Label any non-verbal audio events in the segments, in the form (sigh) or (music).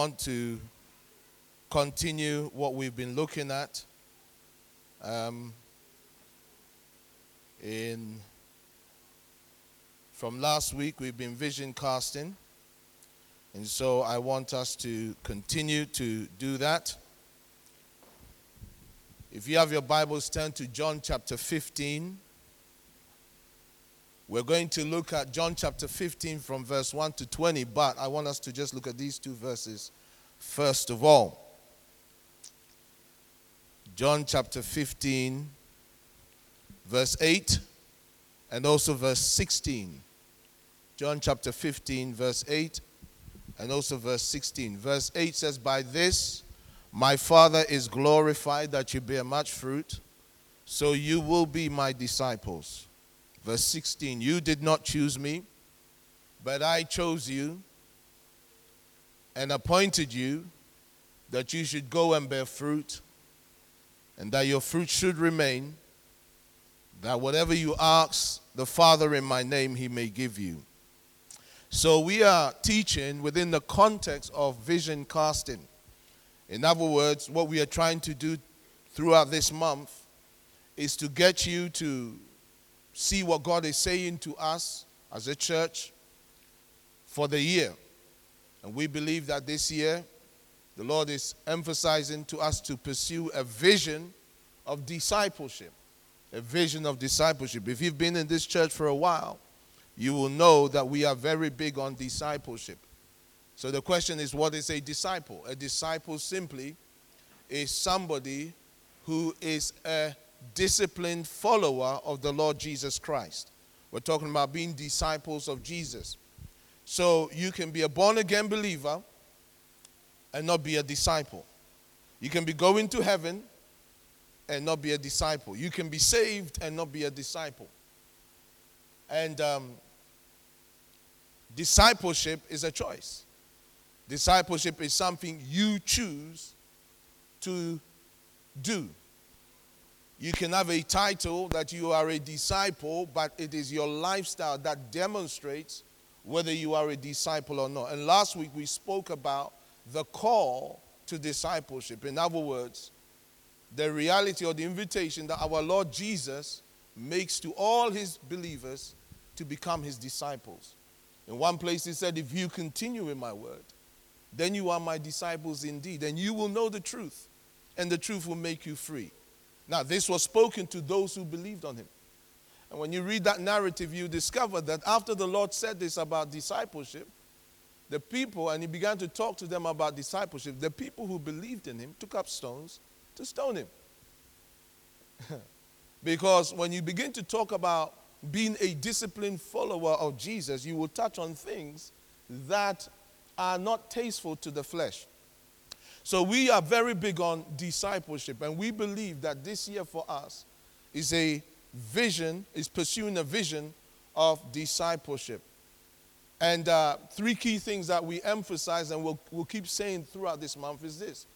want to continue what we've been looking at um, in from last week we've been vision casting. And so i want us to continue to do that. If you have your bibles turn to john chapter 15 we're going to look at John chapter 15 from verse 1 to 20, but I want us to just look at these two verses first of all. John chapter 15, verse 8, and also verse 16. John chapter 15, verse 8, and also verse 16. Verse 8 says, By this my Father is glorified that you bear much fruit, so you will be my disciples. Verse 16 You did not choose me, but I chose you and appointed you that you should go and bear fruit, and that your fruit should remain, that whatever you ask the Father in my name, he may give you. So we are teaching within the context of vision casting. In other words, what we are trying to do throughout this month is to get you to see what God is saying to us as a church for the year. And we believe that this year, the Lord is emphasizing to us to pursue a vision of discipleship. A vision of discipleship. If you've been in this church for a while, you will know that we are very big on discipleship. So the question is what is a disciple? A disciple simply is somebody who is a disciplined follower of the Lord Jesus Christ. We're talking about being disciples of Jesus. So you can be a born again believer and not be a disciple. You can be going to heaven and not be a disciple. You can be saved and not be a disciple. And um, discipleship is a choice. Discipleship is something you choose to do. You can have a title that you are a disciple, but it is your lifestyle that demonstrates whether you are a disciple or not. And last week we spoke about the call to discipleship. In other words, the reality or the invitation that our Lord Jesus makes to all his believers to become his disciples. In one place he said, If you continue in my word, then you are my disciples indeed, and you will know the truth, and the truth will make you free. Now, this was spoken to those who believed on him. And when you read that narrative, you discover that after the Lord said this about discipleship, the people, and he began to talk to them about discipleship, the people who believed in him took up stones to stone him. (laughs) because when you begin to talk about being a disciplined follower of Jesus, you will touch on things that are not tasteful to the flesh. So we are very big on discipleship, and we believe that this year for us is a vision, is pursuing a vision of discipleship. And uh, three key things that we emphasize and we'll, we'll keep saying throughout this month is this.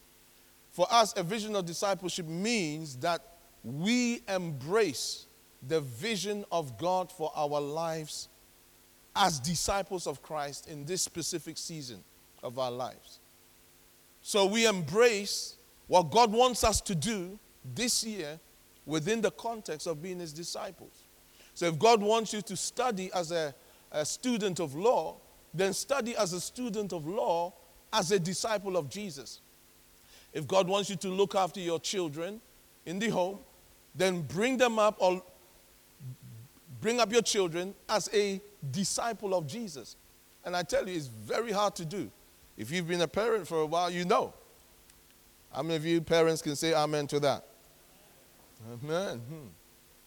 For us, a vision of discipleship means that we embrace the vision of God for our lives as disciples of Christ in this specific season of our lives. So we embrace what God wants us to do this year within the context of being his disciples. So if God wants you to study as a, a student of law, then study as a student of law as a disciple of Jesus. If God wants you to look after your children in the home, then bring them up or bring up your children as a disciple of Jesus. And I tell you, it's very hard to do. If you've been a parent for a while, you know. How many of you parents can say amen to that? Amen. Hmm.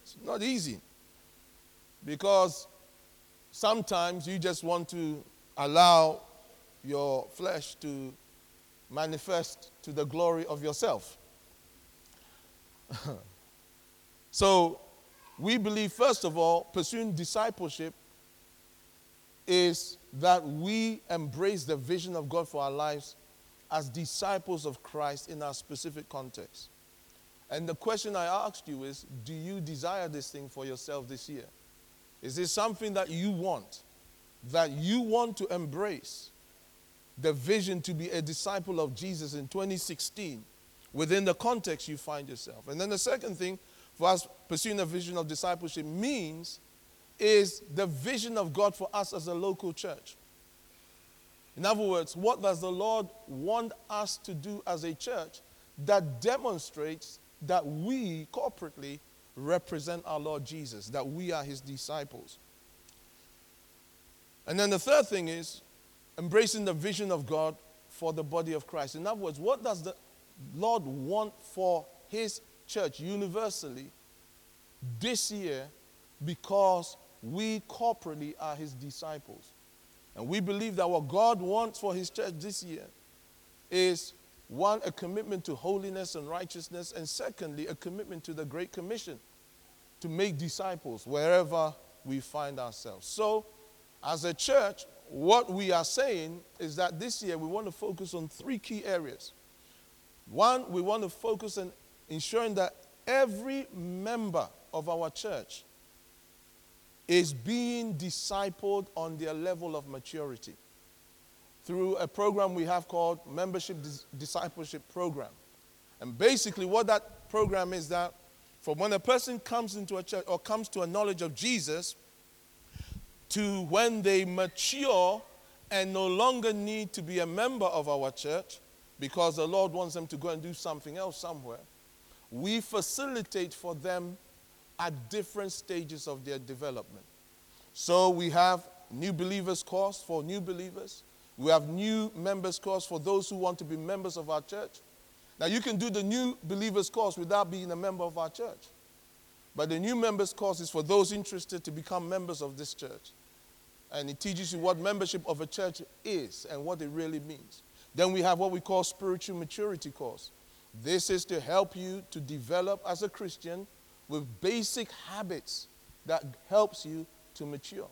It's not easy. Because sometimes you just want to allow your flesh to manifest to the glory of yourself. (laughs) so, we believe, first of all, pursuing discipleship is that we embrace the vision of God for our lives as disciples of Christ in our specific context. And the question I asked you is do you desire this thing for yourself this year? Is this something that you want, that you want to embrace the vision to be a disciple of Jesus in 2016 within the context you find yourself. And then the second thing for us pursuing a vision of discipleship means is the vision of God for us as a local church. In other words, what does the Lord want us to do as a church that demonstrates that we corporately represent our Lord Jesus, that we are his disciples? And then the third thing is embracing the vision of God for the body of Christ. In other words, what does the Lord want for his church universally this year because we corporately are his disciples? And we believe that what God wants for his church this year is one, a commitment to holiness and righteousness, and secondly, a commitment to the Great Commission to make disciples wherever we find ourselves. So, as a church, what we are saying is that this year we want to focus on three key areas. One, we want to focus on ensuring that every member of our church is being discipled on their level of maturity through a program we have called Membership Dis- Discipleship Program. And basically, what that program is that from when a person comes into a church or comes to a knowledge of Jesus to when they mature and no longer need to be a member of our church because the Lord wants them to go and do something else somewhere, we facilitate for them at different stages of their development. So we have new believers course for new believers. We have new members course for those who want to be members of our church. Now you can do the new believers course without being a member of our church. But the new members course is for those interested to become members of this church. And it teaches you what membership of a church is and what it really means. Then we have what we call spiritual maturity course. This is to help you to develop as a Christian with basic habits that helps you to mature.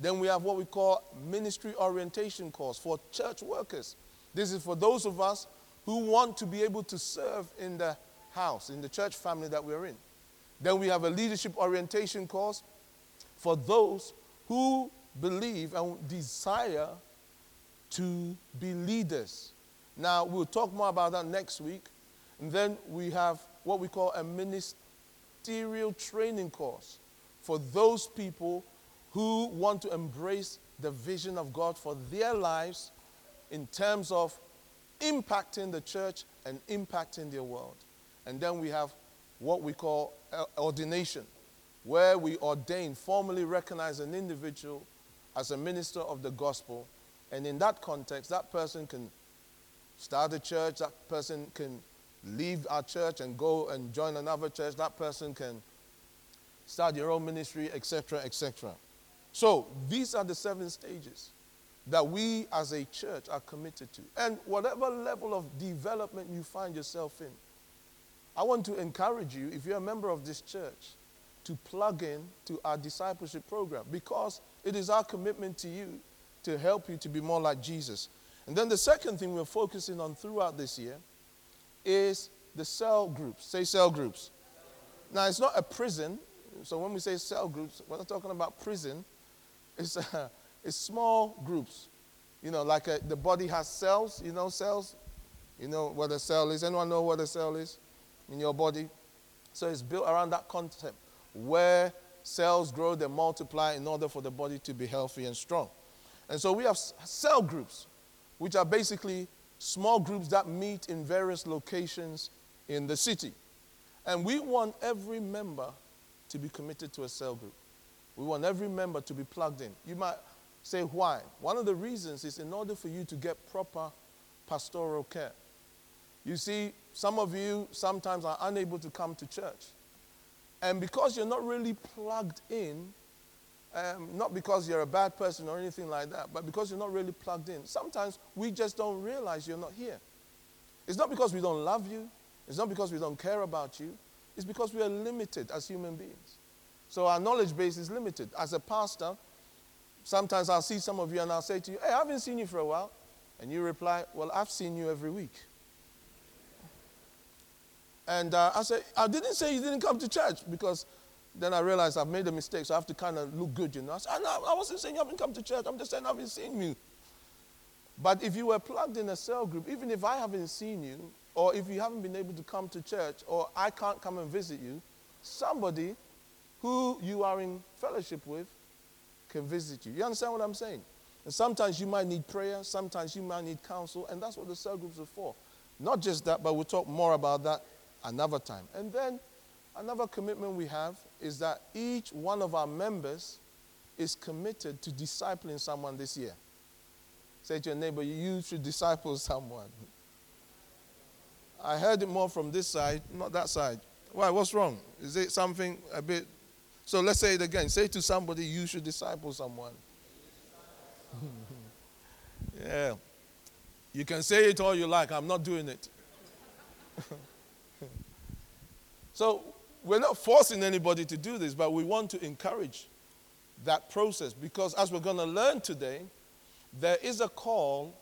Then we have what we call ministry orientation course for church workers. This is for those of us who want to be able to serve in the house, in the church family that we're in. Then we have a leadership orientation course for those who believe and desire to be leaders. Now, we'll talk more about that next week. And then we have what we call a ministerial training course for those people who want to embrace the vision of God for their lives in terms of impacting the church and impacting their world. And then we have what we call ordination, where we ordain, formally recognize an individual as a minister of the gospel. And in that context, that person can start a church, that person can leave our church and go and join another church, that person can start your own ministry, etc., etc. So these are the seven stages that we as a church are committed to. And whatever level of development you find yourself in, I want to encourage you, if you're a member of this church, to plug in to our discipleship program because it is our commitment to you to help you to be more like Jesus. And then the second thing we're focusing on throughout this year is the cell groups. Say cell groups. Now, it's not a prison. So when we say cell groups, we're not talking about prison. It's, uh, (laughs) it's small groups. You know, like a, the body has cells, you know, cells. You know what a cell is. Anyone know what a cell is in your body? So it's built around that concept where cells grow, they multiply in order for the body to be healthy and strong. And so we have cell groups, which are basically small groups that meet in various locations in the city. And we want every member to be committed to a cell group. We want every member to be plugged in. You might say, why? One of the reasons is in order for you to get proper pastoral care. You see, some of you sometimes are unable to come to church. And because you're not really plugged in, um, not because you're a bad person or anything like that, but because you're not really plugged in, sometimes we just don't realize you're not here. It's not because we don't love you, it's not because we don't care about you, it's because we are limited as human beings. So our knowledge base is limited. As a pastor, sometimes I'll see some of you and I'll say to you, Hey, I haven't seen you for a while. And you reply, Well, I've seen you every week. And uh, I said, I didn't say you didn't come to church because then I realized I've made a mistake, so I have to kind of look good, you know. I said, no, I wasn't saying you haven't come to church. I'm just saying I haven't seen you. But if you were plugged in a cell group, even if I haven't seen you, or if you haven't been able to come to church, or I can't come and visit you, somebody who you are in fellowship with can visit you. You understand what I'm saying? And sometimes you might need prayer, sometimes you might need counsel, and that's what the cell groups are for. Not just that, but we'll talk more about that another time. And then another commitment we have is that each one of our members is committed to discipling someone this year. Say to your neighbor, you should disciple someone. I heard it more from this side, not that side. Why? What's wrong? Is it something a bit. So let's say it again. Say to somebody, you should disciple someone. (laughs) yeah. You can say it all you like. I'm not doing it. (laughs) so we're not forcing anybody to do this, but we want to encourage that process because as we're going to learn today, there is a call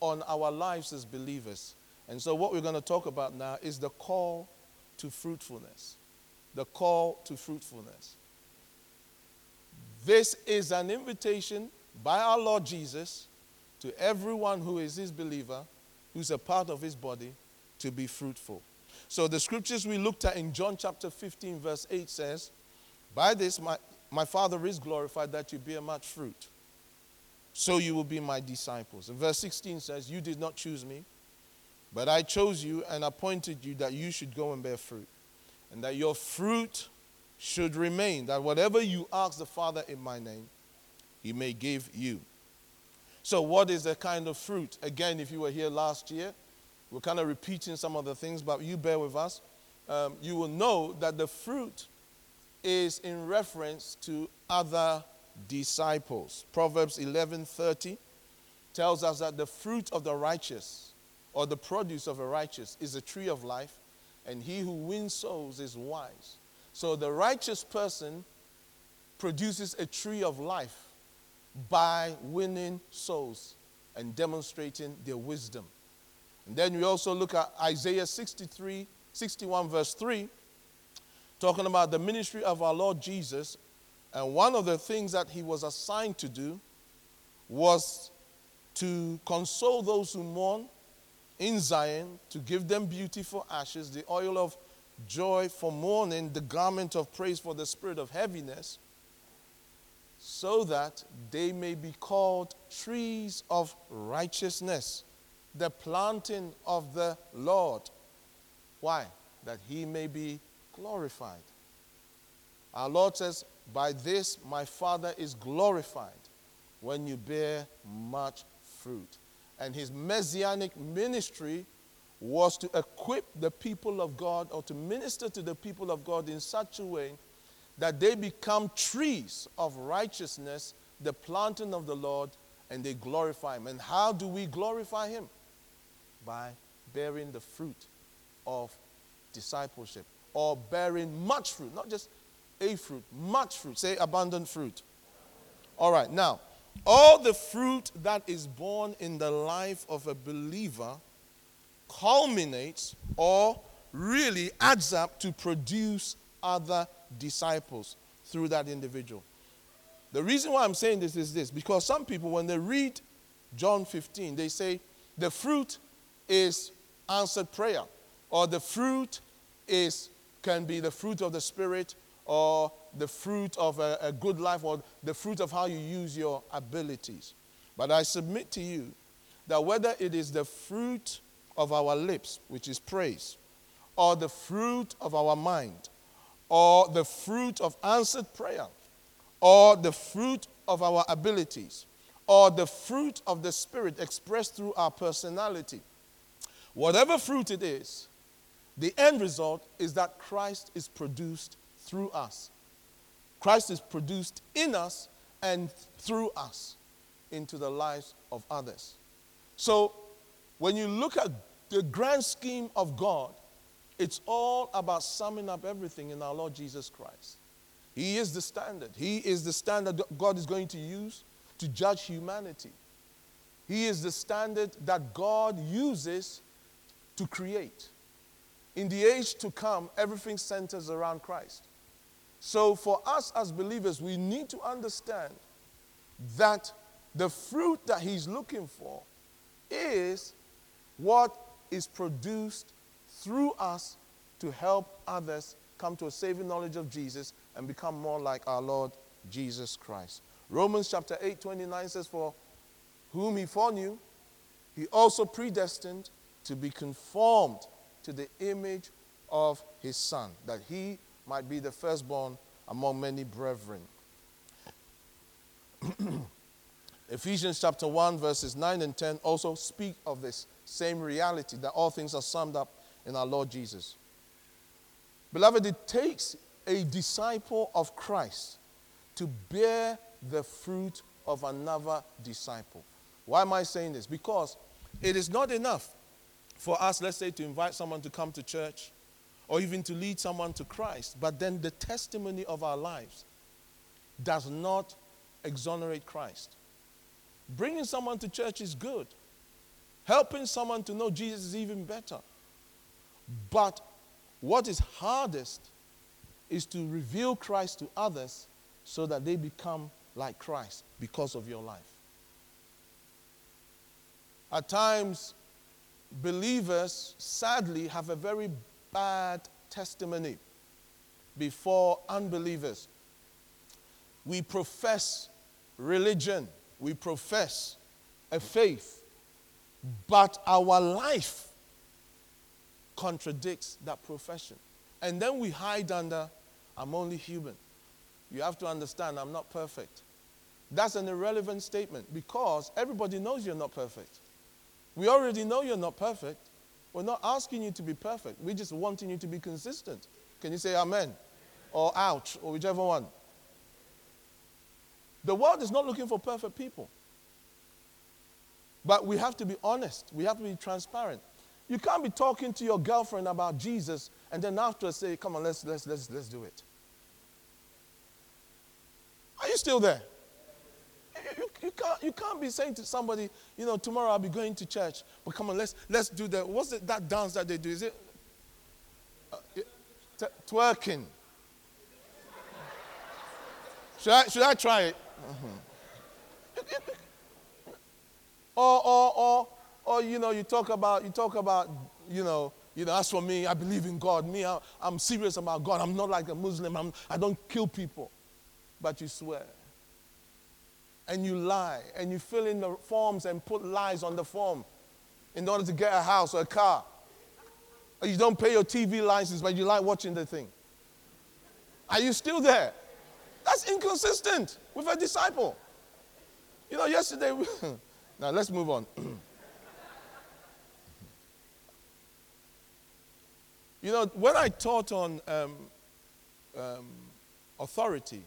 on our lives as believers. And so, what we're going to talk about now is the call to fruitfulness. The call to fruitfulness. This is an invitation by our Lord Jesus to everyone who is his believer, who's a part of his body, to be fruitful. So, the scriptures we looked at in John chapter 15, verse 8 says, By this my, my Father is glorified that you bear much fruit. So you will be my disciples. And verse 16 says, You did not choose me, but I chose you and appointed you that you should go and bear fruit, and that your fruit should remain, that whatever you ask the Father in my name, he may give you. So, what is the kind of fruit? Again, if you were here last year, we're kind of repeating some of the things, but you bear with us. Um, you will know that the fruit is in reference to other disciples. Proverbs 11:30 tells us that the fruit of the righteous or the produce of a righteous is a tree of life, and he who wins souls is wise. So the righteous person produces a tree of life by winning souls and demonstrating their wisdom. And then we also look at Isaiah 63, 61, verse 3, talking about the ministry of our Lord Jesus. And one of the things that he was assigned to do was to console those who mourn in Zion, to give them beauty for ashes, the oil of joy for mourning, the garment of praise for the spirit of heaviness, so that they may be called trees of righteousness, the planting of the Lord. Why? That he may be glorified. Our Lord says, By this my Father is glorified when you bear much fruit. And his messianic ministry was to equip the people of God or to minister to the people of God in such a way that they become trees of righteousness, the planting of the Lord, and they glorify Him. And how do we glorify Him? By bearing the fruit of discipleship or bearing much fruit, not just a fruit, much fruit. Say abundant fruit. All right, now, all the fruit that is born in the life of a believer culminates or really adds up to produce other disciples through that individual. The reason why I'm saying this is this because some people, when they read John 15, they say the fruit is answered prayer, or the fruit is can be the fruit of the Spirit, or the fruit of a, a good life, or the fruit of how you use your abilities. But I submit to you that whether it is the fruit of our lips, which is praise, or the fruit of our mind, or the fruit of answered prayer, or the fruit of our abilities, or the fruit of the Spirit expressed through our personality. Whatever fruit it is, the end result is that Christ is produced through us. Christ is produced in us and through us into the lives of others. So, when you look at the grand scheme of God, it's all about summing up everything in our Lord Jesus Christ. He is the standard. He is the standard God is going to use to judge humanity. He is the standard that God uses to create. In the age to come, everything centers around Christ. So, for us as believers, we need to understand that the fruit that He's looking for is what is produced through us to help others come to a saving knowledge of Jesus and become more like our Lord Jesus Christ. Romans chapter 8, 29 says, For whom he foreknew, he also predestined to be conformed to the image of his Son, that he might be the firstborn among many brethren. (clears throat) Ephesians chapter 1, verses 9 and 10 also speak of this same reality that all things are summed up in our Lord Jesus. Beloved, it takes a disciple of Christ to bear the fruit of another disciple. Why am I saying this? Because it is not enough for us, let's say, to invite someone to come to church or even to lead someone to Christ, but then the testimony of our lives does not exonerate Christ. Bringing someone to church is good, helping someone to know Jesus is even better. But what is hardest is to reveal Christ to others so that they become like Christ because of your life. At times, believers sadly have a very bad testimony before unbelievers. We profess religion, we profess a faith, but our life contradicts that profession. And then we hide under, I'm only human. You have to understand, I'm not perfect. That's an irrelevant statement because everybody knows you're not perfect. We already know you're not perfect. We're not asking you to be perfect. We're just wanting you to be consistent. Can you say amen? Or ouch, or whichever one. The world is not looking for perfect people. But we have to be honest. We have to be transparent. You can't be talking to your girlfriend about Jesus and then after say, come on, let's, let's, let's, let's do it. Are you still there? You, you, can't, you can't be saying to somebody, you know, tomorrow I'll be going to church, but come on, let's, let's do that. What's it, that dance that they do? Is it uh, t- twerking? Should I, should I try it? Mm-hmm. or, or, or, or, you know, you talk about, you talk about, you know, you know, as for me, I believe in God. Me, I, am serious about God. I'm not like a Muslim. I'm, I don't kill people. But you swear and you lie and you fill in the forms and put lies on the form in order to get a house or a car. Or you don't pay your TV license, but you like watching the thing. Are you still there? That's inconsistent with a disciple. You know, yesterday, we, (laughs) now let's move on. (clears throat) you know, when I taught on um, um, authority,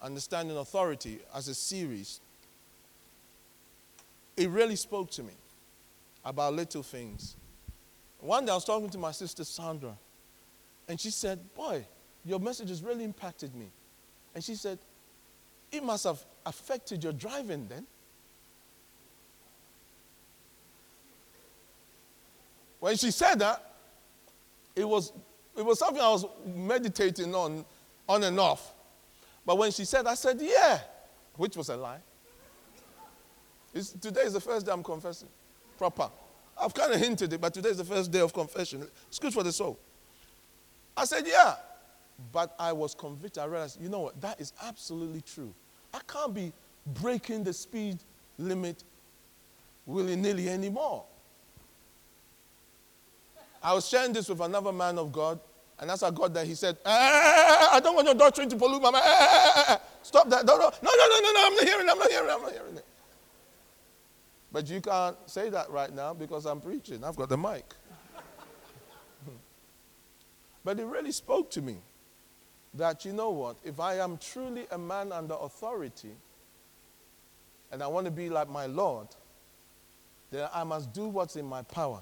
Understanding Authority as a series, it really spoke to me about little things. One day I was talking to my sister Sandra, and she said, Boy, your message has really impacted me. And she said, It must have affected your driving then. When she said that, it was, it was something I was meditating on on and off. But when she said, I said, yeah, which was a lie. It's, today is the first day I'm confessing. Proper. I've kind of hinted it, but today is the first day of confession. It's good for the soul. I said, yeah. But I was convicted. I realized, you know what? That is absolutely true. I can't be breaking the speed limit willy nilly anymore. I was sharing this with another man of God and as I got there, he said, eh, eh, eh, eh, I don't want your doctrine to pollute my mind. Eh, Stop that. No, no, no, no, no, no, I'm not hearing I'm not hearing I'm not hearing it. But you can't say that right now because I'm preaching. I've got the mic. (laughs) but it really spoke to me that, you know what, if I am truly a man under authority and I want to be like my Lord, then I must do what's in my power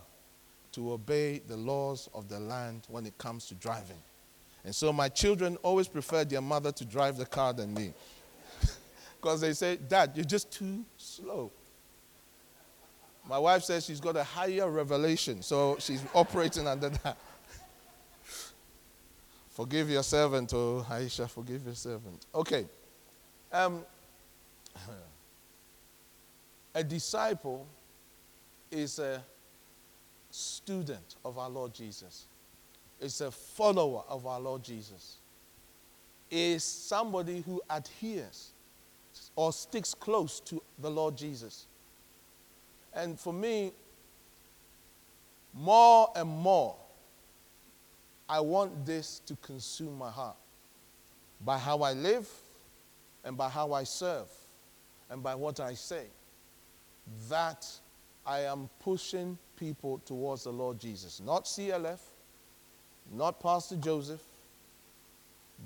to obey the laws of the land when it comes to driving. And so my children always prefer their mother to drive the car than me. (laughs) Because they say, Dad, you're just too slow. My wife says she's got a higher revelation, so she's (laughs) operating under that. (laughs) forgive your servant, oh Aisha, forgive your servant. Okay. Um, (clears throat) a disciple is a student of our Lord Jesus, is a follower of our Lord Jesus, is somebody who adheres or sticks close to the Lord Jesus. And for me, more and more, I want this to consume my heart by how I live and by how I serve and by what I say. That I am pushing people towards the Lord Jesus. Not CLF, not Pastor Joseph,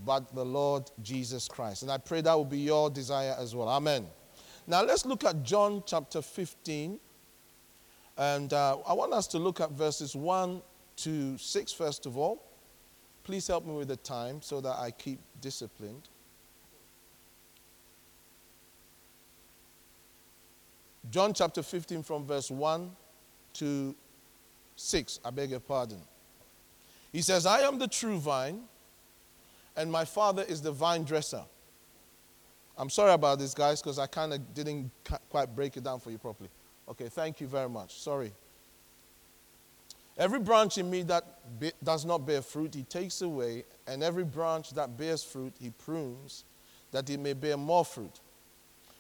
but the Lord Jesus Christ. And I pray that will be your desire as well. Amen. Now let's look at John chapter 15. And uh, I want us to look at verses 1 to 6 first of all. Please help me with the time so that I keep disciplined. John chapter 15, from verse 1 to 6. I beg your pardon. He says, I am the true vine, and my father is the vine dresser. I'm sorry about this, guys, because I kind of didn't quite break it down for you properly. Okay, thank you very much. Sorry. Every branch in me that be, does not bear fruit, he takes away, and every branch that bears fruit, he prunes, that it may bear more fruit.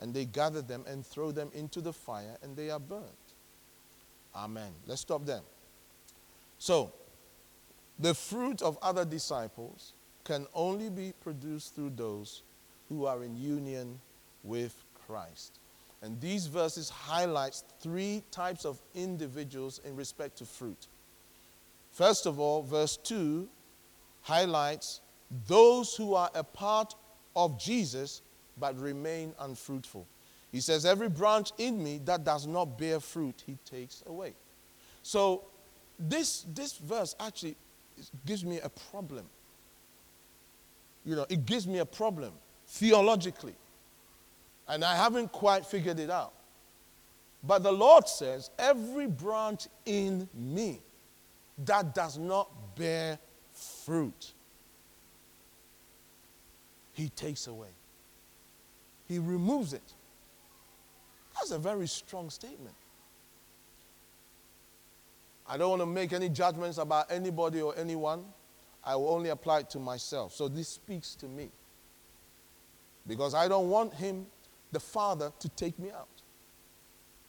and they gather them and throw them into the fire, and they are burnt. Amen. Let's stop there. So, the fruit of other disciples can only be produced through those who are in union with Christ. And these verses highlights three types of individuals in respect to fruit. First of all, verse 2 highlights those who are a part of Jesus but remain unfruitful. He says, Every branch in me that does not bear fruit, he takes away. So, this, this verse actually gives me a problem. You know, it gives me a problem theologically. And I haven't quite figured it out. But the Lord says, every branch in me that does not bear fruit, He takes away. He removes it. That's a very strong statement. I don't want to make any judgments about anybody or anyone. I will only apply it to myself. So this speaks to me. Because I don't want him the Father to take me out.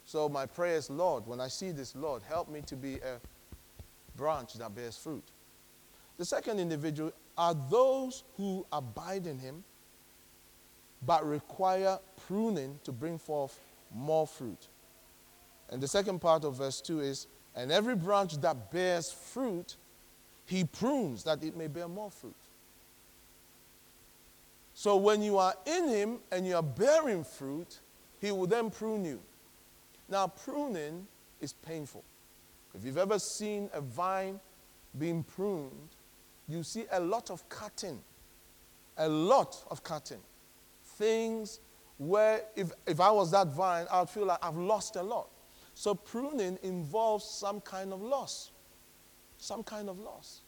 So my prayer is, Lord, when I see this, Lord, help me to be a branch that bears fruit. The second individual are those who abide in him but require pruning to bring forth more fruit. And the second part of verse 2 is, and every branch that bears fruit, he prunes that it may bear more fruit. So when you are in Him and you are bearing fruit, He will then prune you. Now, pruning is painful. If you've ever seen a vine being pruned, you see a lot of cutting. A lot of cutting. Things where, if, if I was that vine, I would feel like I've lost a lot. So, pruning involves some kind of loss. Some kind of loss.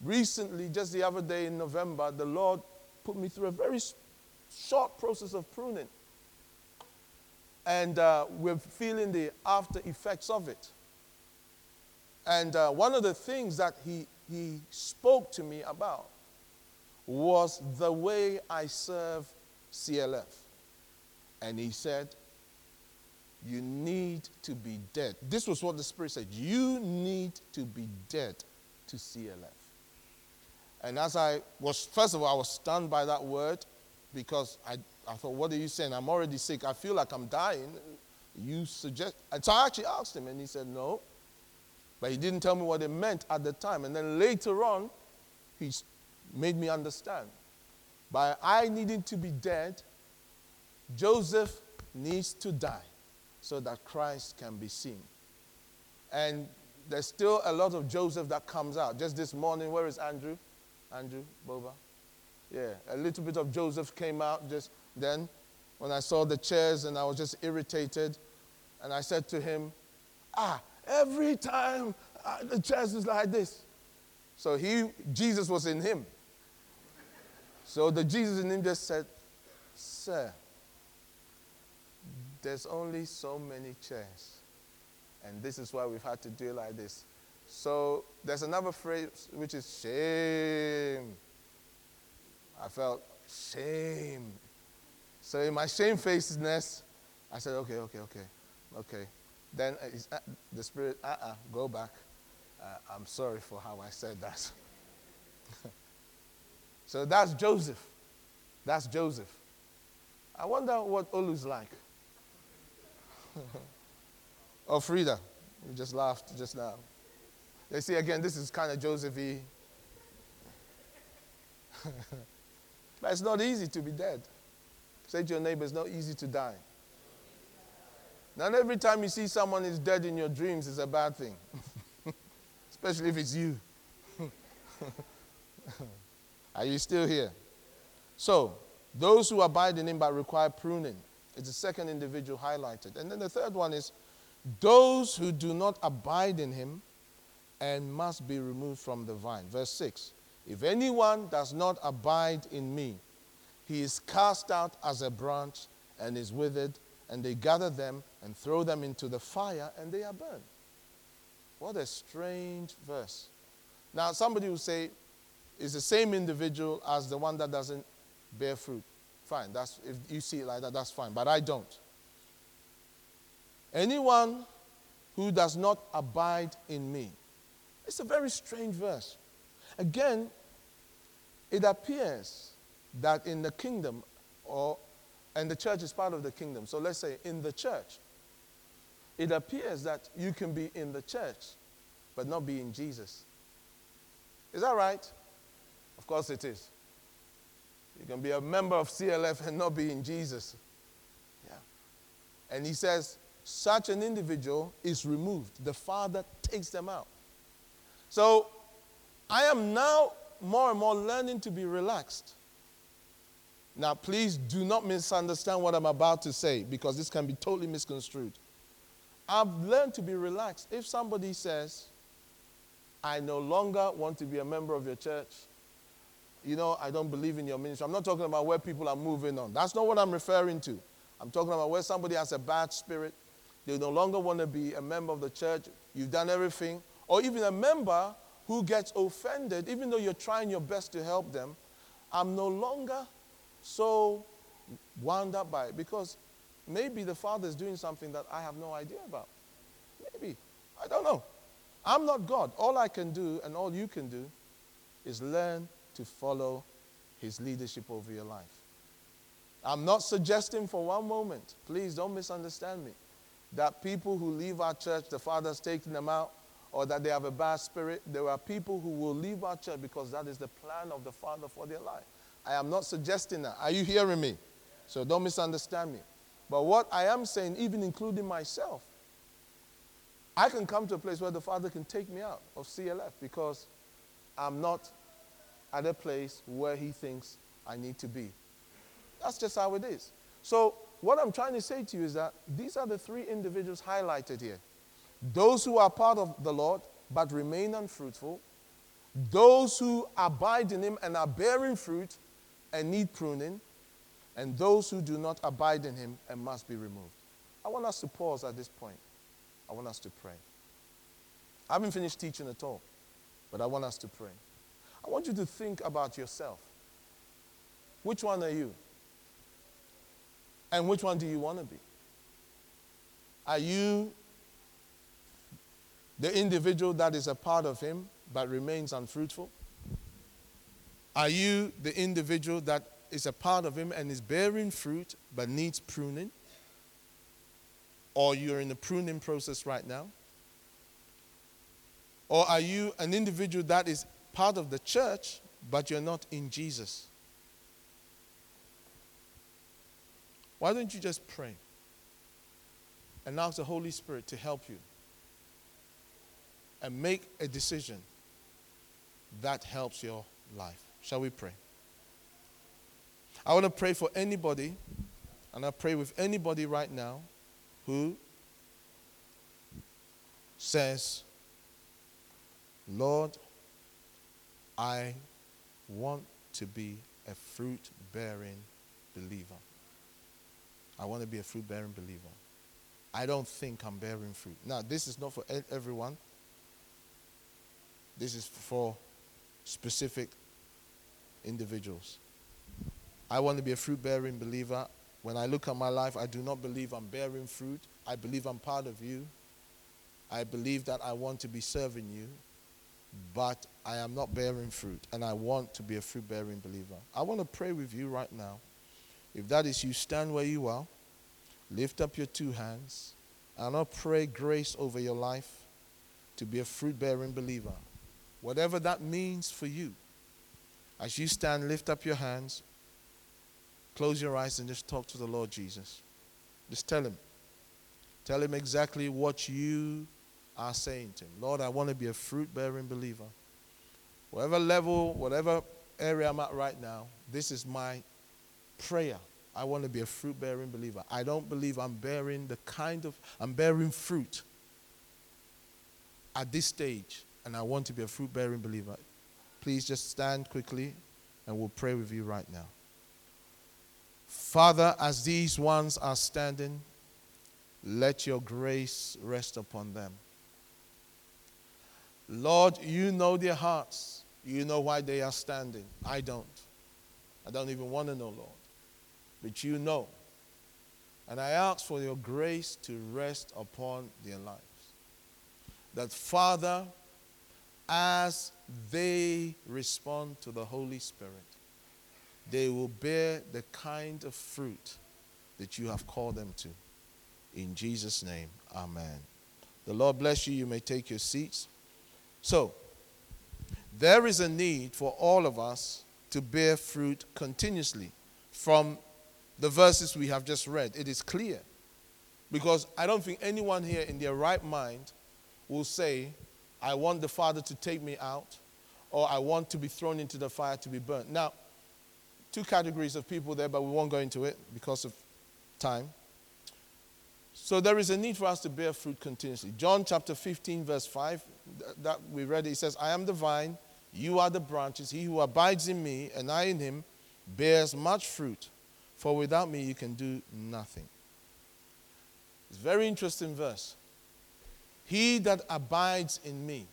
Recently, just the other day in November, the Lord put me through a very short process of pruning. And uh, we're feeling the after effects of it. And uh, one of the things that he, he spoke to me about was the way I serve CLF. And he said, You need to be dead. This was what the Spirit said. You need to be dead to CLF. And as I was, first of all, I was stunned by that word because I, I thought, what are you saying? I'm already sick. I feel like I'm dying. You suggest. And so I actually asked him, and he said, no. But he didn't tell me what it meant at the time. And then later on, he made me understand. By I needing to be dead, Joseph needs to die so that Christ can be seen. And there's still a lot of Joseph that comes out. Just this morning, where is Andrew? Andrew, Boba? Yeah, a little bit of Joseph came out just then when I saw the chairs and I was just irritated. And I said to him, Ah, every time uh, the chairs is like this. So he, Jesus was in him. So the Jesus in him just said, Sir, there's only so many chairs. And this is why we've had to do it like this. So there's another phrase which is shame. I felt shame. So in my shamefacedness, I said, okay, okay, okay, okay. Then uh, uh the Spirit, uh uh-uh, uh, go back. Uh, I'm sorry for how I said that. (laughs) so that's Joseph. That's Joseph. I wonder what Olu's like. (laughs) or oh, Frida. We just laughed just now. They see again, this is kind of Josephy. (laughs) but it's not easy to be dead. Say to your neighbor, it's not easy to die. Not every time you see someone is dead in your dreams is a bad thing, (laughs) especially if it's you. Are you still here? So, those who abide in him but require pruning. It's the second individual highlighted. And then the third one is those who do not abide in him and must be removed from the vine. Verse 6 If anyone does not abide in me, he is cast out as a branch and is withered, and they gather them and throw them into the fire, and they are burned. What a strange verse. Now, somebody will say, is the same individual as the one that doesn't bear fruit. Fine, that's, if you see it like that, that's fine, but I don't. Anyone who does not abide in me. It's a very strange verse. Again, it appears that in the kingdom, or and the church is part of the kingdom. So let's say in the church, it appears that you can be in the church, but not be in Jesus. Is that right? Of course it is. You can be a member of CLF and not be in Jesus. Yeah. And he says, such an individual is removed. The Father takes them out. So I am now more and more learning to be relaxed. Now, please do not misunderstand what I'm about to say because this can be totally misconstrued. I've learned to be relaxed. If somebody says, I no longer want to be a member of your church, you know, I don't believe in your ministry. I'm not talking about where people are moving on. That's not what I'm referring to. I'm talking about where somebody has a bad spirit they no longer want to be a member of the church. You've done everything. Or even a member who gets offended, even though you're trying your best to help them. I'm no longer so wound up by it because maybe the Father is doing something that I have no idea about. Maybe. I don't know. I'm not God. All I can do and all you can do is learn to follow His leadership over your life. I'm not suggesting for one moment, please don't misunderstand me, that people who leave our church, the Father's taking them out, or that they have a bad spirit. There are people who will leave our church because that is the plan of the Father for their life. I am not suggesting that. Are you hearing me? So don't misunderstand me. But what I am saying, even including myself, I can come to a place where the Father can take me out of CLF because I'm not at a place where He thinks I need to be. That's just how it is. So what I'm trying to say to you is that these are the three individuals highlighted here those who are part of the Lord but remain unfruitful, those who abide in Him and are bearing fruit and need pruning, and those who do not abide in Him and must be removed. I want us to pause at this point. I want us to pray. I haven't finished teaching at all, but I want us to pray. I want you to think about yourself. Which one are you? And which one do you want to be? Are you the individual that is a part of him but remains unfruitful? Are you the individual that is a part of him and is bearing fruit but needs pruning? Or you're in the pruning process right now? Or are you an individual that is part of the church but you're not in Jesus? Why don't you just pray and ask the Holy Spirit to help you? and make a decision that helps your life. Shall we pray? I want to pray for anybody, and I pray with anybody right now who says, Lord, I want to be a fruit bearing believer. I want to be a fruit bearing believer. I don't think I'm bearing fruit. Now, this is not for everyone, this is for specific individuals. I want to be a fruit bearing believer. When I look at my life, I do not believe I'm bearing fruit. I believe I'm part of you. I believe that I want to be serving you, but I am not bearing fruit, and I want to be a fruit bearing believer. I want to pray with you right now. If that is you, stand where you are, lift up your two hands, and I'll pray grace over your life to be a fruit bearing believer. Whatever that means for you. As you stand, lift up your hands, close your eyes, and just talk to the Lord Jesus. Just tell Him. Tell Him exactly what you are saying to Him. Lord, I want to be a fruit bearing believer. Whatever level, whatever area I'm at right now, this is my prayer. I want to be a fruit bearing believer. I don't believe I'm bearing the kind of, I'm bearing fruit at this stage and I want to be a fruit bearing believer, please just stand quickly and we'll pray with you right now. Father, as these ones are standing, let your grace rest upon them. Lord, you know their hearts. You know why they are standing. I don't. I don't even want to know, Lord. But you know. And I ask for your grace to rest upon their lives. That, Father, as they respond to the Holy Spirit, they will bear the kind of fruit that you have called them to. In Jesus' name, amen. The Lord bless you. You may take your seats. So, there is a need for all of us to bear fruit continuously. From the verses we have just read, it is clear. Because I don't think anyone here in their right mind will say, I want the Father to take me out, or I want to be thrown into the fire to be burnt. Now, two categories of people there, but we won't go into it because of time. So there is a need for us to bear fruit continuously. John chapter 15, verse 5, that we read, it says, I am the vine, you are the branches. He who abides in me and I in him bears much fruit, for without me you can do nothing. It's a very interesting verse. He that abides in me.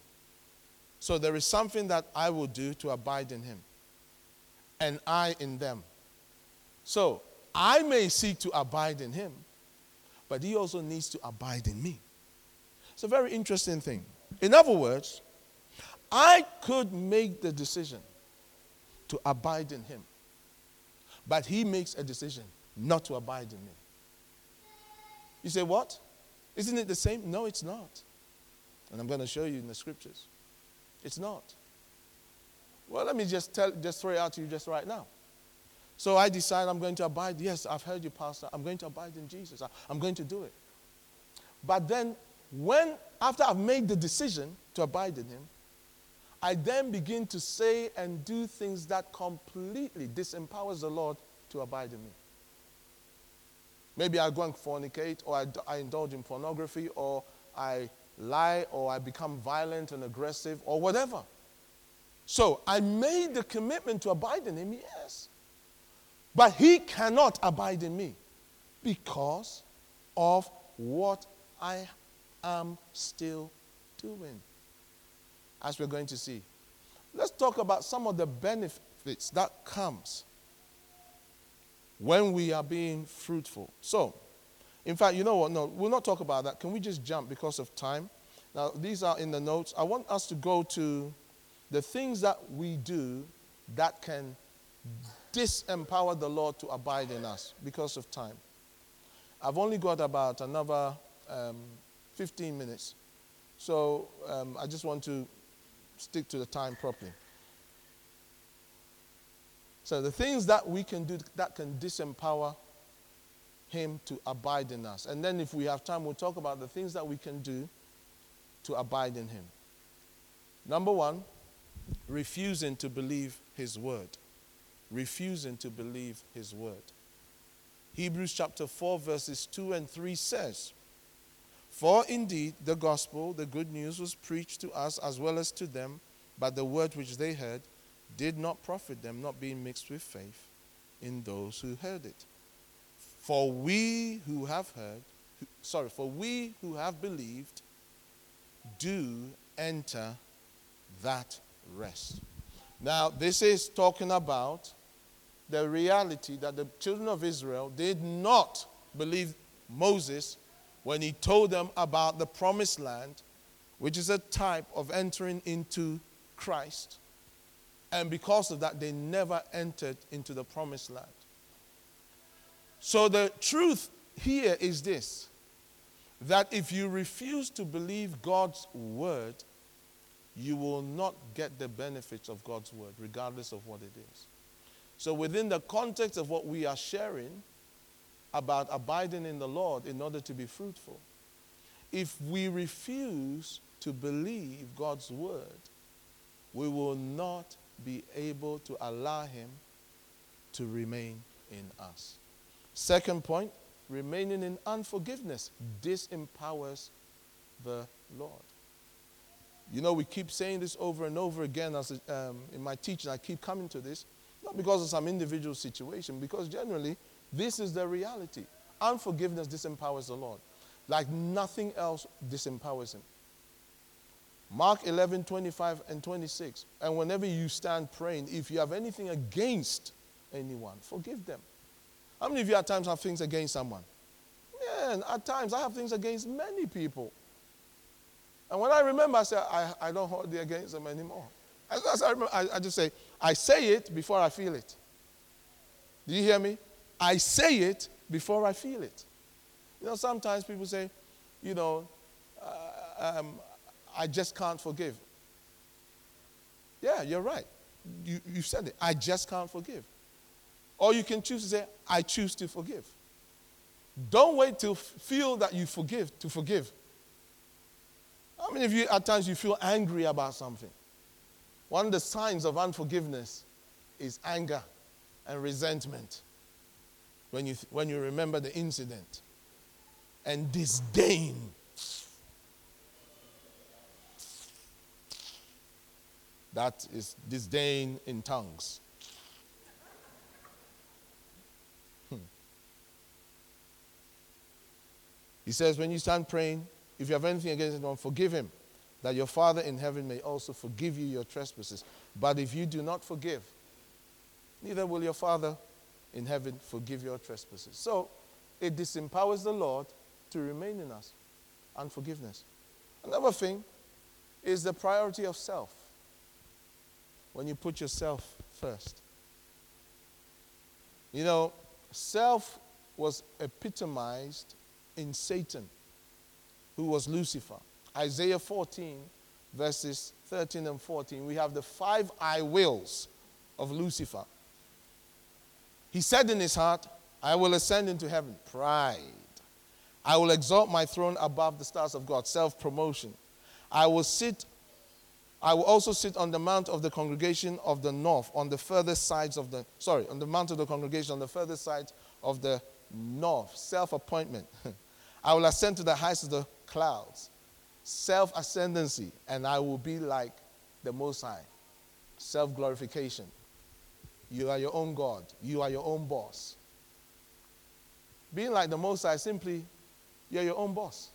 So there is something that I will do to abide in him, and I in them. So I may seek to abide in him, but he also needs to abide in me. It's a very interesting thing. In other words, I could make the decision to abide in him, but he makes a decision not to abide in me. You say, What? Isn't it the same? No, it's not. And I'm going to show you in the scriptures. It's not. Well, let me just tell, just throw it out to you just right now. So I decide I'm going to abide. Yes, I've heard you, Pastor. I'm going to abide in Jesus. I'm going to do it. But then, when, after I've made the decision to abide in Him, I then begin to say and do things that completely disempowers the Lord to abide in me. Maybe I go and fornicate, or I, I indulge in pornography, or I lie or I become violent and aggressive or whatever. So I made the commitment to abide in him, yes. But he cannot abide in me because of what I am still doing. As we're going to see. Let's talk about some of the benefits that comes when we are being fruitful. So, in fact, you know what? No, we'll not talk about that. Can we just jump because of time? Now, these are in the notes. I want us to go to the things that we do that can disempower the Lord to abide in us because of time. I've only got about another um, 15 minutes. So um, I just want to stick to the time properly. So the things that we can do that can disempower him to abide in us. And then, if we have time, we'll talk about the things that we can do to abide in Him. Number one, refusing to believe his word. Refusing to believe his word. Hebrews chapter 4, verses 2 and 3 says, For indeed the gospel, the good news, was preached to us as well as to them, but the word which they heard did not profit them, not being mixed with faith in those who heard it. For we who have heard, sorry, for we who have believed do enter that rest. Now, this is talking about the reality that the children of Israel did not believe Moses when he told them about the promised land, which is a type of entering into Christ. And because of that, they never entered into the promised land. So the truth here is this that if you refuse to believe God's word, you will not get the benefits of God's word, regardless of what it is. So, within the context of what we are sharing about abiding in the Lord in order to be fruitful, if we refuse to believe God's word, we will not be able to allow Him to remain in us. Second point remaining in unforgiveness disempowers the Lord. You know, we keep saying this over and over again as um, in my teaching. I keep coming to this, not because of some individual situation, because generally this is the reality. Unforgiveness disempowers the Lord, like nothing else disempowers Him. Mark 11, 25 and 26. And whenever you stand praying, if you have anything against anyone, forgive them. How many of you at times have things against someone? Man, at times I have things against many people. And when I remember, I say, I, I don't hold it against them anymore. As I, remember, I, I just say, I say it before I feel it. Do you hear me? I say it before I feel it. You know, sometimes people say, you know, uh, um, I just can't forgive. Yeah, you're right. You, you said it. I just can't forgive. Or you can choose to say, I choose to forgive. Don't wait to feel that you forgive to forgive. How many of you at times you feel angry about something? One of the signs of unforgiveness is anger and resentment when you, when you remember the incident and disdain. That is disdain in tongues. Hmm. He says, when you stand praying, if you have anything against anyone, forgive him, that your Father in heaven may also forgive you your trespasses. But if you do not forgive, neither will your Father in heaven forgive your trespasses. So it disempowers the Lord to remain in us. and forgiveness. Another thing is the priority of self. When you put yourself first. You know, self was epitomized in Satan who was Lucifer. Isaiah 14, verses 13 and 14, we have the five I wills of Lucifer. He said in his heart, I will ascend into heaven. Pride. I will exalt my throne above the stars of God. Self promotion. I will sit, I will also sit on the mount of the congregation of the north, on the further sides of the, sorry, on the mount of the congregation on the further side of the north. Self appointment. (laughs) I will ascend to the heights of the clouds. Self ascendancy, and I will be like the Most High. Self glorification. You are your own God, you are your own boss. Being like the Most High, simply, you're your own boss.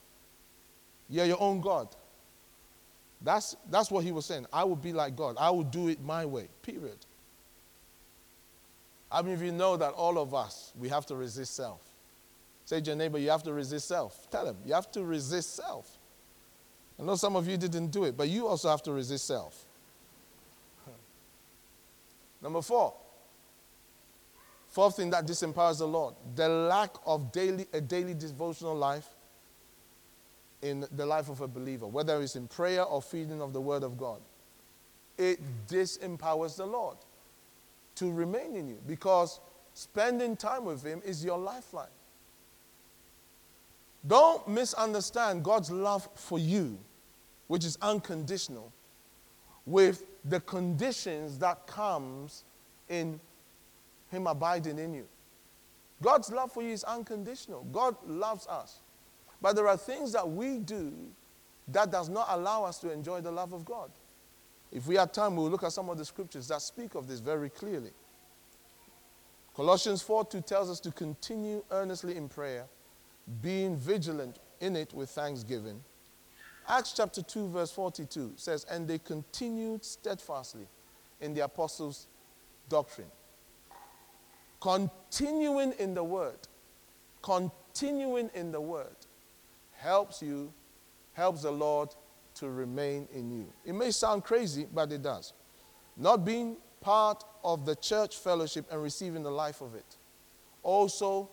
You're your own God. That's, that's what he was saying. I will be like God. I will do it my way, period. How many of you know that all of us, we have to resist self? Say to your neighbor, you have to resist self. Tell him, you have to resist self. I know some of you didn't do it, but you also have to resist self. Number four, fourth thing that disempowers the Lord, the lack of daily, a daily devotional life in the life of a believer, whether it's in prayer or feeding of the Word of God. It disempowers the Lord to remain in you because spending time with Him is your lifeline. Don't misunderstand God's love for you, which is unconditional, with the conditions that comes in him abiding in you. God's love for you is unconditional. God loves us. But there are things that we do that does not allow us to enjoy the love of God. If we have time, we'll look at some of the scriptures that speak of this very clearly. Colossians 4 2 tells us to continue earnestly in prayer, being vigilant in it with thanksgiving. Acts chapter 2, verse 42 says, And they continued steadfastly in the apostles' doctrine. Continuing in the word, continuing in the word helps you, helps the Lord to remain in you. It may sound crazy, but it does. Not being part of the church fellowship and receiving the life of it also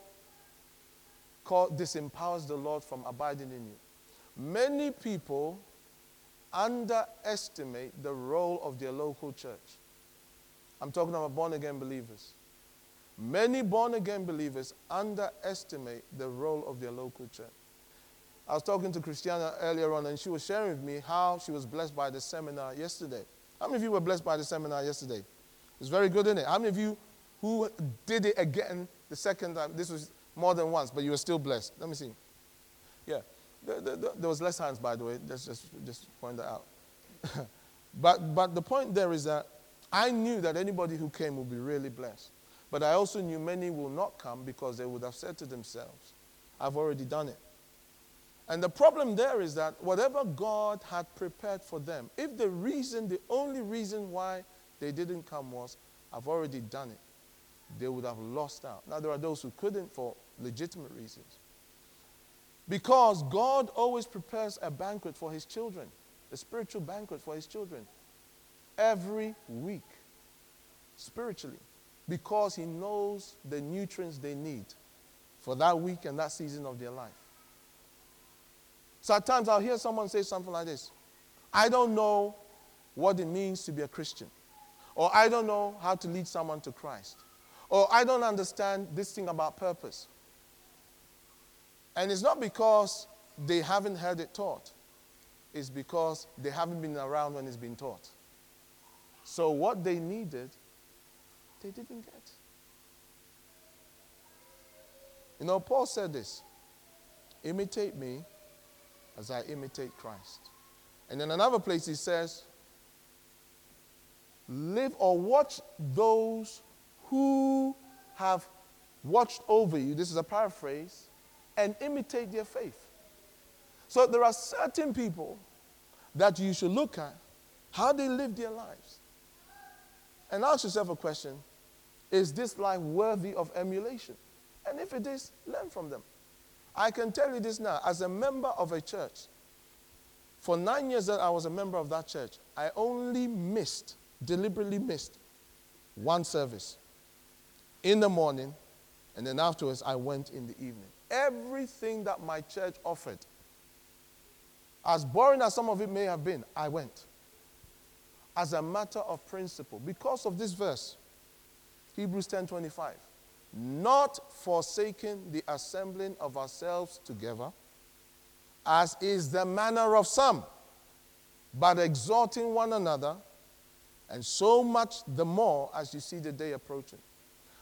disempowers the Lord from abiding in you. Many people underestimate the role of their local church. I'm talking about born again believers. Many born again believers underestimate the role of their local church. I was talking to Christiana earlier on, and she was sharing with me how she was blessed by the seminar yesterday. How many of you were blessed by the seminar yesterday? It's very good, isn't it? How many of you who did it again the second time? This was more than once, but you were still blessed. Let me see. Yeah. The, the, the, there was less hands, by the way. Let's just, just point that out. (laughs) but, but the point there is that I knew that anybody who came would be really blessed. But I also knew many will not come because they would have said to themselves, I've already done it. And the problem there is that whatever God had prepared for them, if the reason, the only reason why they didn't come was, I've already done it, they would have lost out. Now, there are those who couldn't for legitimate reasons. Because God always prepares a banquet for his children, a spiritual banquet for his children, every week, spiritually, because he knows the nutrients they need for that week and that season of their life. So at times I'll hear someone say something like this I don't know what it means to be a Christian, or I don't know how to lead someone to Christ, or I don't understand this thing about purpose. And it's not because they haven't heard it taught, it's because they haven't been around when it's been taught. So what they needed, they didn't get. You know, Paul said this imitate me as I imitate Christ. And in another place, he says, live or watch those who have watched over you. This is a paraphrase and imitate their faith. So there are certain people that you should look at how they live their lives. And ask yourself a question Is this life worthy of emulation? And if it is, learn from them. I can tell you this now as a member of a church, for nine years that I was a member of that church, I only missed, deliberately missed, one service in the morning, and then afterwards I went in the evening everything that my church offered. As boring as some of it may have been, I went. As a matter of principle, because of this verse, Hebrews 10:25, not forsaking the assembling of ourselves together, as is the manner of some, but exhorting one another, and so much the more as you see the day approaching.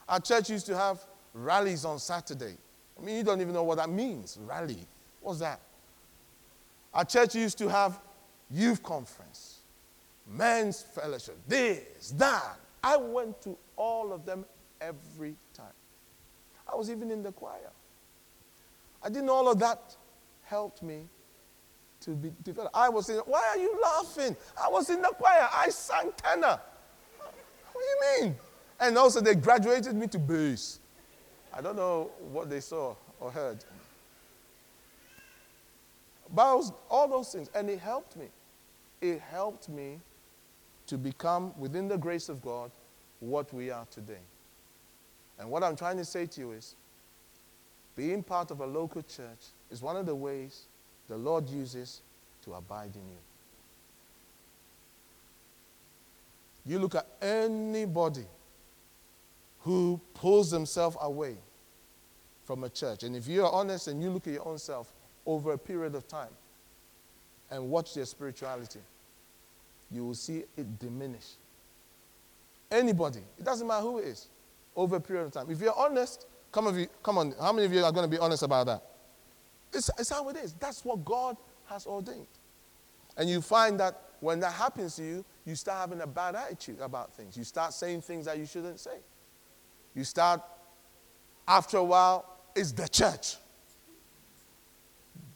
Our church used to have rallies on Saturday. I mean, you don't even know what that means. Rally. What's that? Our church used to have youth conference, men's fellowship, this, that. I went to all of them every time. I was even in the choir. I didn't all of that helped me to be developed. I was saying, why are you laughing? I was in the choir. I sang tenor. What do you mean? And also they graduated me to bass. I don't know what they saw or heard. But all those things, and it helped me. It helped me to become, within the grace of God, what we are today. And what I'm trying to say to you is being part of a local church is one of the ways the Lord uses to abide in you. You look at anybody who pulls themselves away from a church. And if you are honest and you look at your own self over a period of time and watch their spirituality, you will see it diminish. Anybody, it doesn't matter who it is, over a period of time. If you're honest, come on, come on how many of you are going to be honest about that? It's, it's how it is. That's what God has ordained. And you find that when that happens to you, you start having a bad attitude about things. You start saying things that you shouldn't say. You start, after a while, it's the church.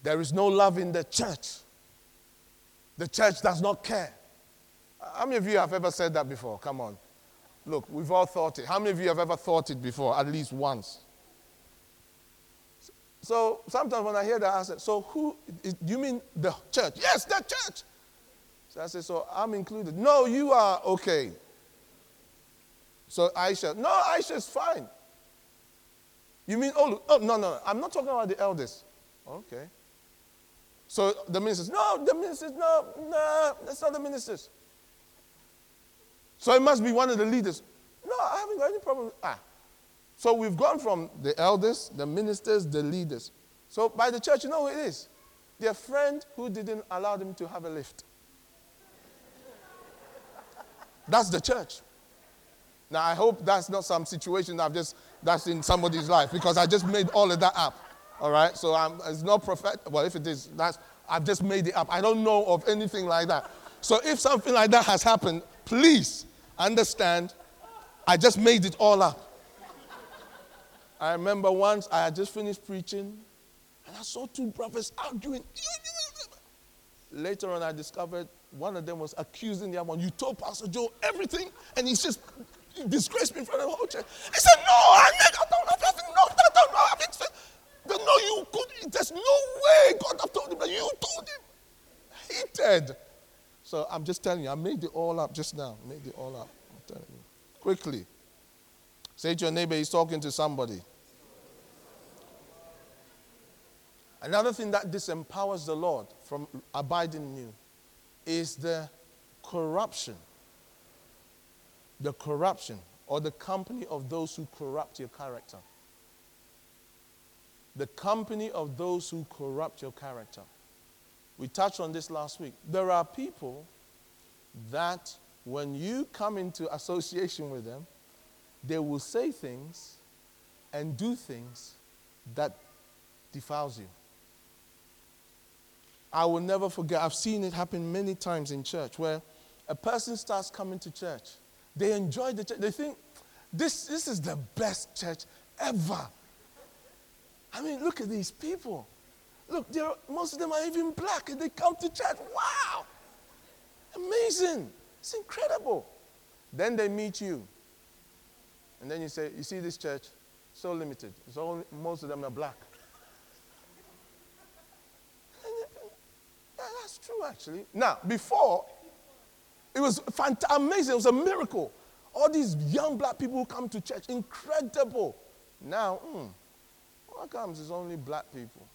There is no love in the church. The church does not care. How many of you have ever said that before? Come on. Look, we've all thought it. How many of you have ever thought it before, at least once? So sometimes when I hear that, I say, So who, do you mean the church? Yes, the church. So I say, So I'm included. No, you are okay. So Aisha, no, Aisha's fine. You mean, oh, oh, no, no, I'm not talking about the eldest. Okay. So the ministers, no, the ministers, no, no, that's not the ministers. So it must be one of the leaders. No, I haven't got any problem. Ah. So we've gone from the elders, the ministers, the leaders. So by the church, you know who it is? Their friend who didn't allow them to have a lift. That's the church. Now I hope that's not some situation that I've just that's in somebody's life because I just made all of that up. All right, so I'm, it's not prophet. Well, if it is, that's I've just made it up. I don't know of anything like that. So if something like that has happened, please understand. I just made it all up. I remember once I had just finished preaching, and I saw two brothers arguing. Later on, I discovered one of them was accusing the other one. You told Pastor Joe everything, and he's just disgraced me in front of the whole church. I said, No, I, I don't have nothing. No, I don't know. But no, you could. There's no way God have told him that you told him. Hated. So I'm just telling you, I made it all up just now. I made it all up. I'm telling you. Quickly. Say to your neighbor, he's talking to somebody. Another thing that disempowers the Lord from abiding in you is the corruption. The corruption or the company of those who corrupt your character the company of those who corrupt your character. We touched on this last week. There are people that when you come into association with them, they will say things and do things that defiles you. I will never forget, I've seen it happen many times in church where a person starts coming to church. They enjoy the church. They think, this, this is the best church ever. I mean, look at these people. Look, most of them are even black and they come to church. Wow! Amazing. It's incredible. Then they meet you. And then you say, You see this church? So limited. It's all, most of them are black. yeah, that's true, actually. Now, before, it was fantastic, amazing. It was a miracle. All these young black people who come to church. Incredible. Now, hmm. How comes it's only black people?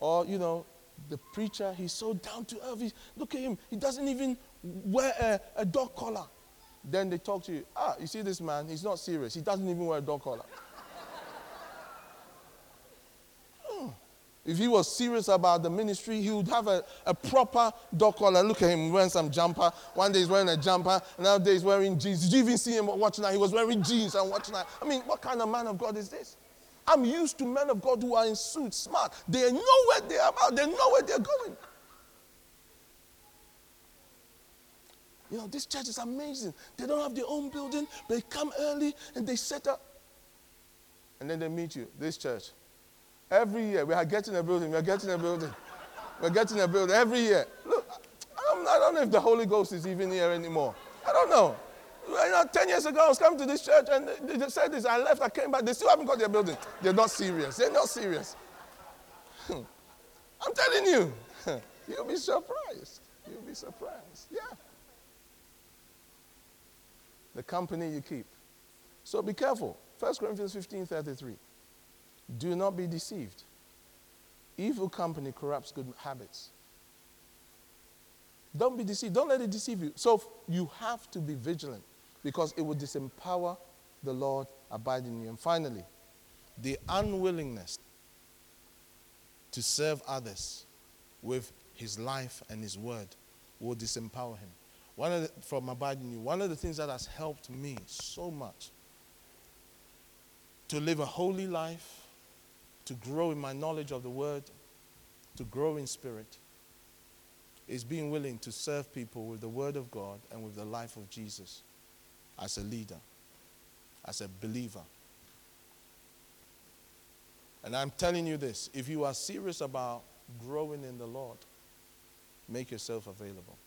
Or, you know, the preacher, he's so down to earth. He's, look at him. He doesn't even wear a, a dog collar. Then they talk to you. Ah, you see this man? He's not serious. He doesn't even wear a dog collar. If he was serious about the ministry, he would have a, a proper dog collar. Look at him wearing some jumper. One day he's wearing a jumper, another day he's wearing jeans. Did you even see him watching that? He was wearing jeans and watching that. I mean, what kind of man of God is this? I'm used to men of God who are in suits, smart. They know where they're about, they know where they're going. You know, this church is amazing. They don't have their own building, they come early and they set up. And then they meet you. This church, Every year, we are getting a building, we are getting a building. We're getting a building every year. Look, I don't, I don't know if the Holy Ghost is even here anymore. I don't know. You know, 10 years ago, I was coming to this church and they said this. I left, I came back. They still haven't got their building. They're not serious. They're not serious. Hmm. I'm telling you, (laughs) you'll be surprised. You'll be surprised. Yeah. The company you keep. So be careful. 1 Corinthians 15 33. Do not be deceived. Evil company corrupts good habits. Don't be deceived. Don't let it deceive you. So you have to be vigilant because it will disempower the Lord abiding in you. And finally, the unwillingness to serve others with his life and his word will disempower him. One of the, from abiding you, one of the things that has helped me so much to live a holy life, to grow in my knowledge of the word, to grow in spirit, is being willing to serve people with the word of God and with the life of Jesus as a leader, as a believer. And I'm telling you this if you are serious about growing in the Lord, make yourself available.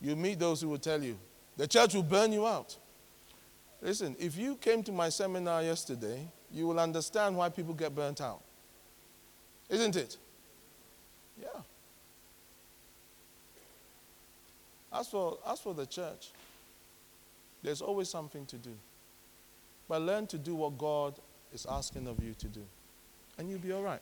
You meet those who will tell you, the church will burn you out. Listen, if you came to my seminar yesterday, you will understand why people get burnt out. Isn't it? Yeah. As for, as for the church, there's always something to do. But learn to do what God is asking of you to do, and you'll be all right.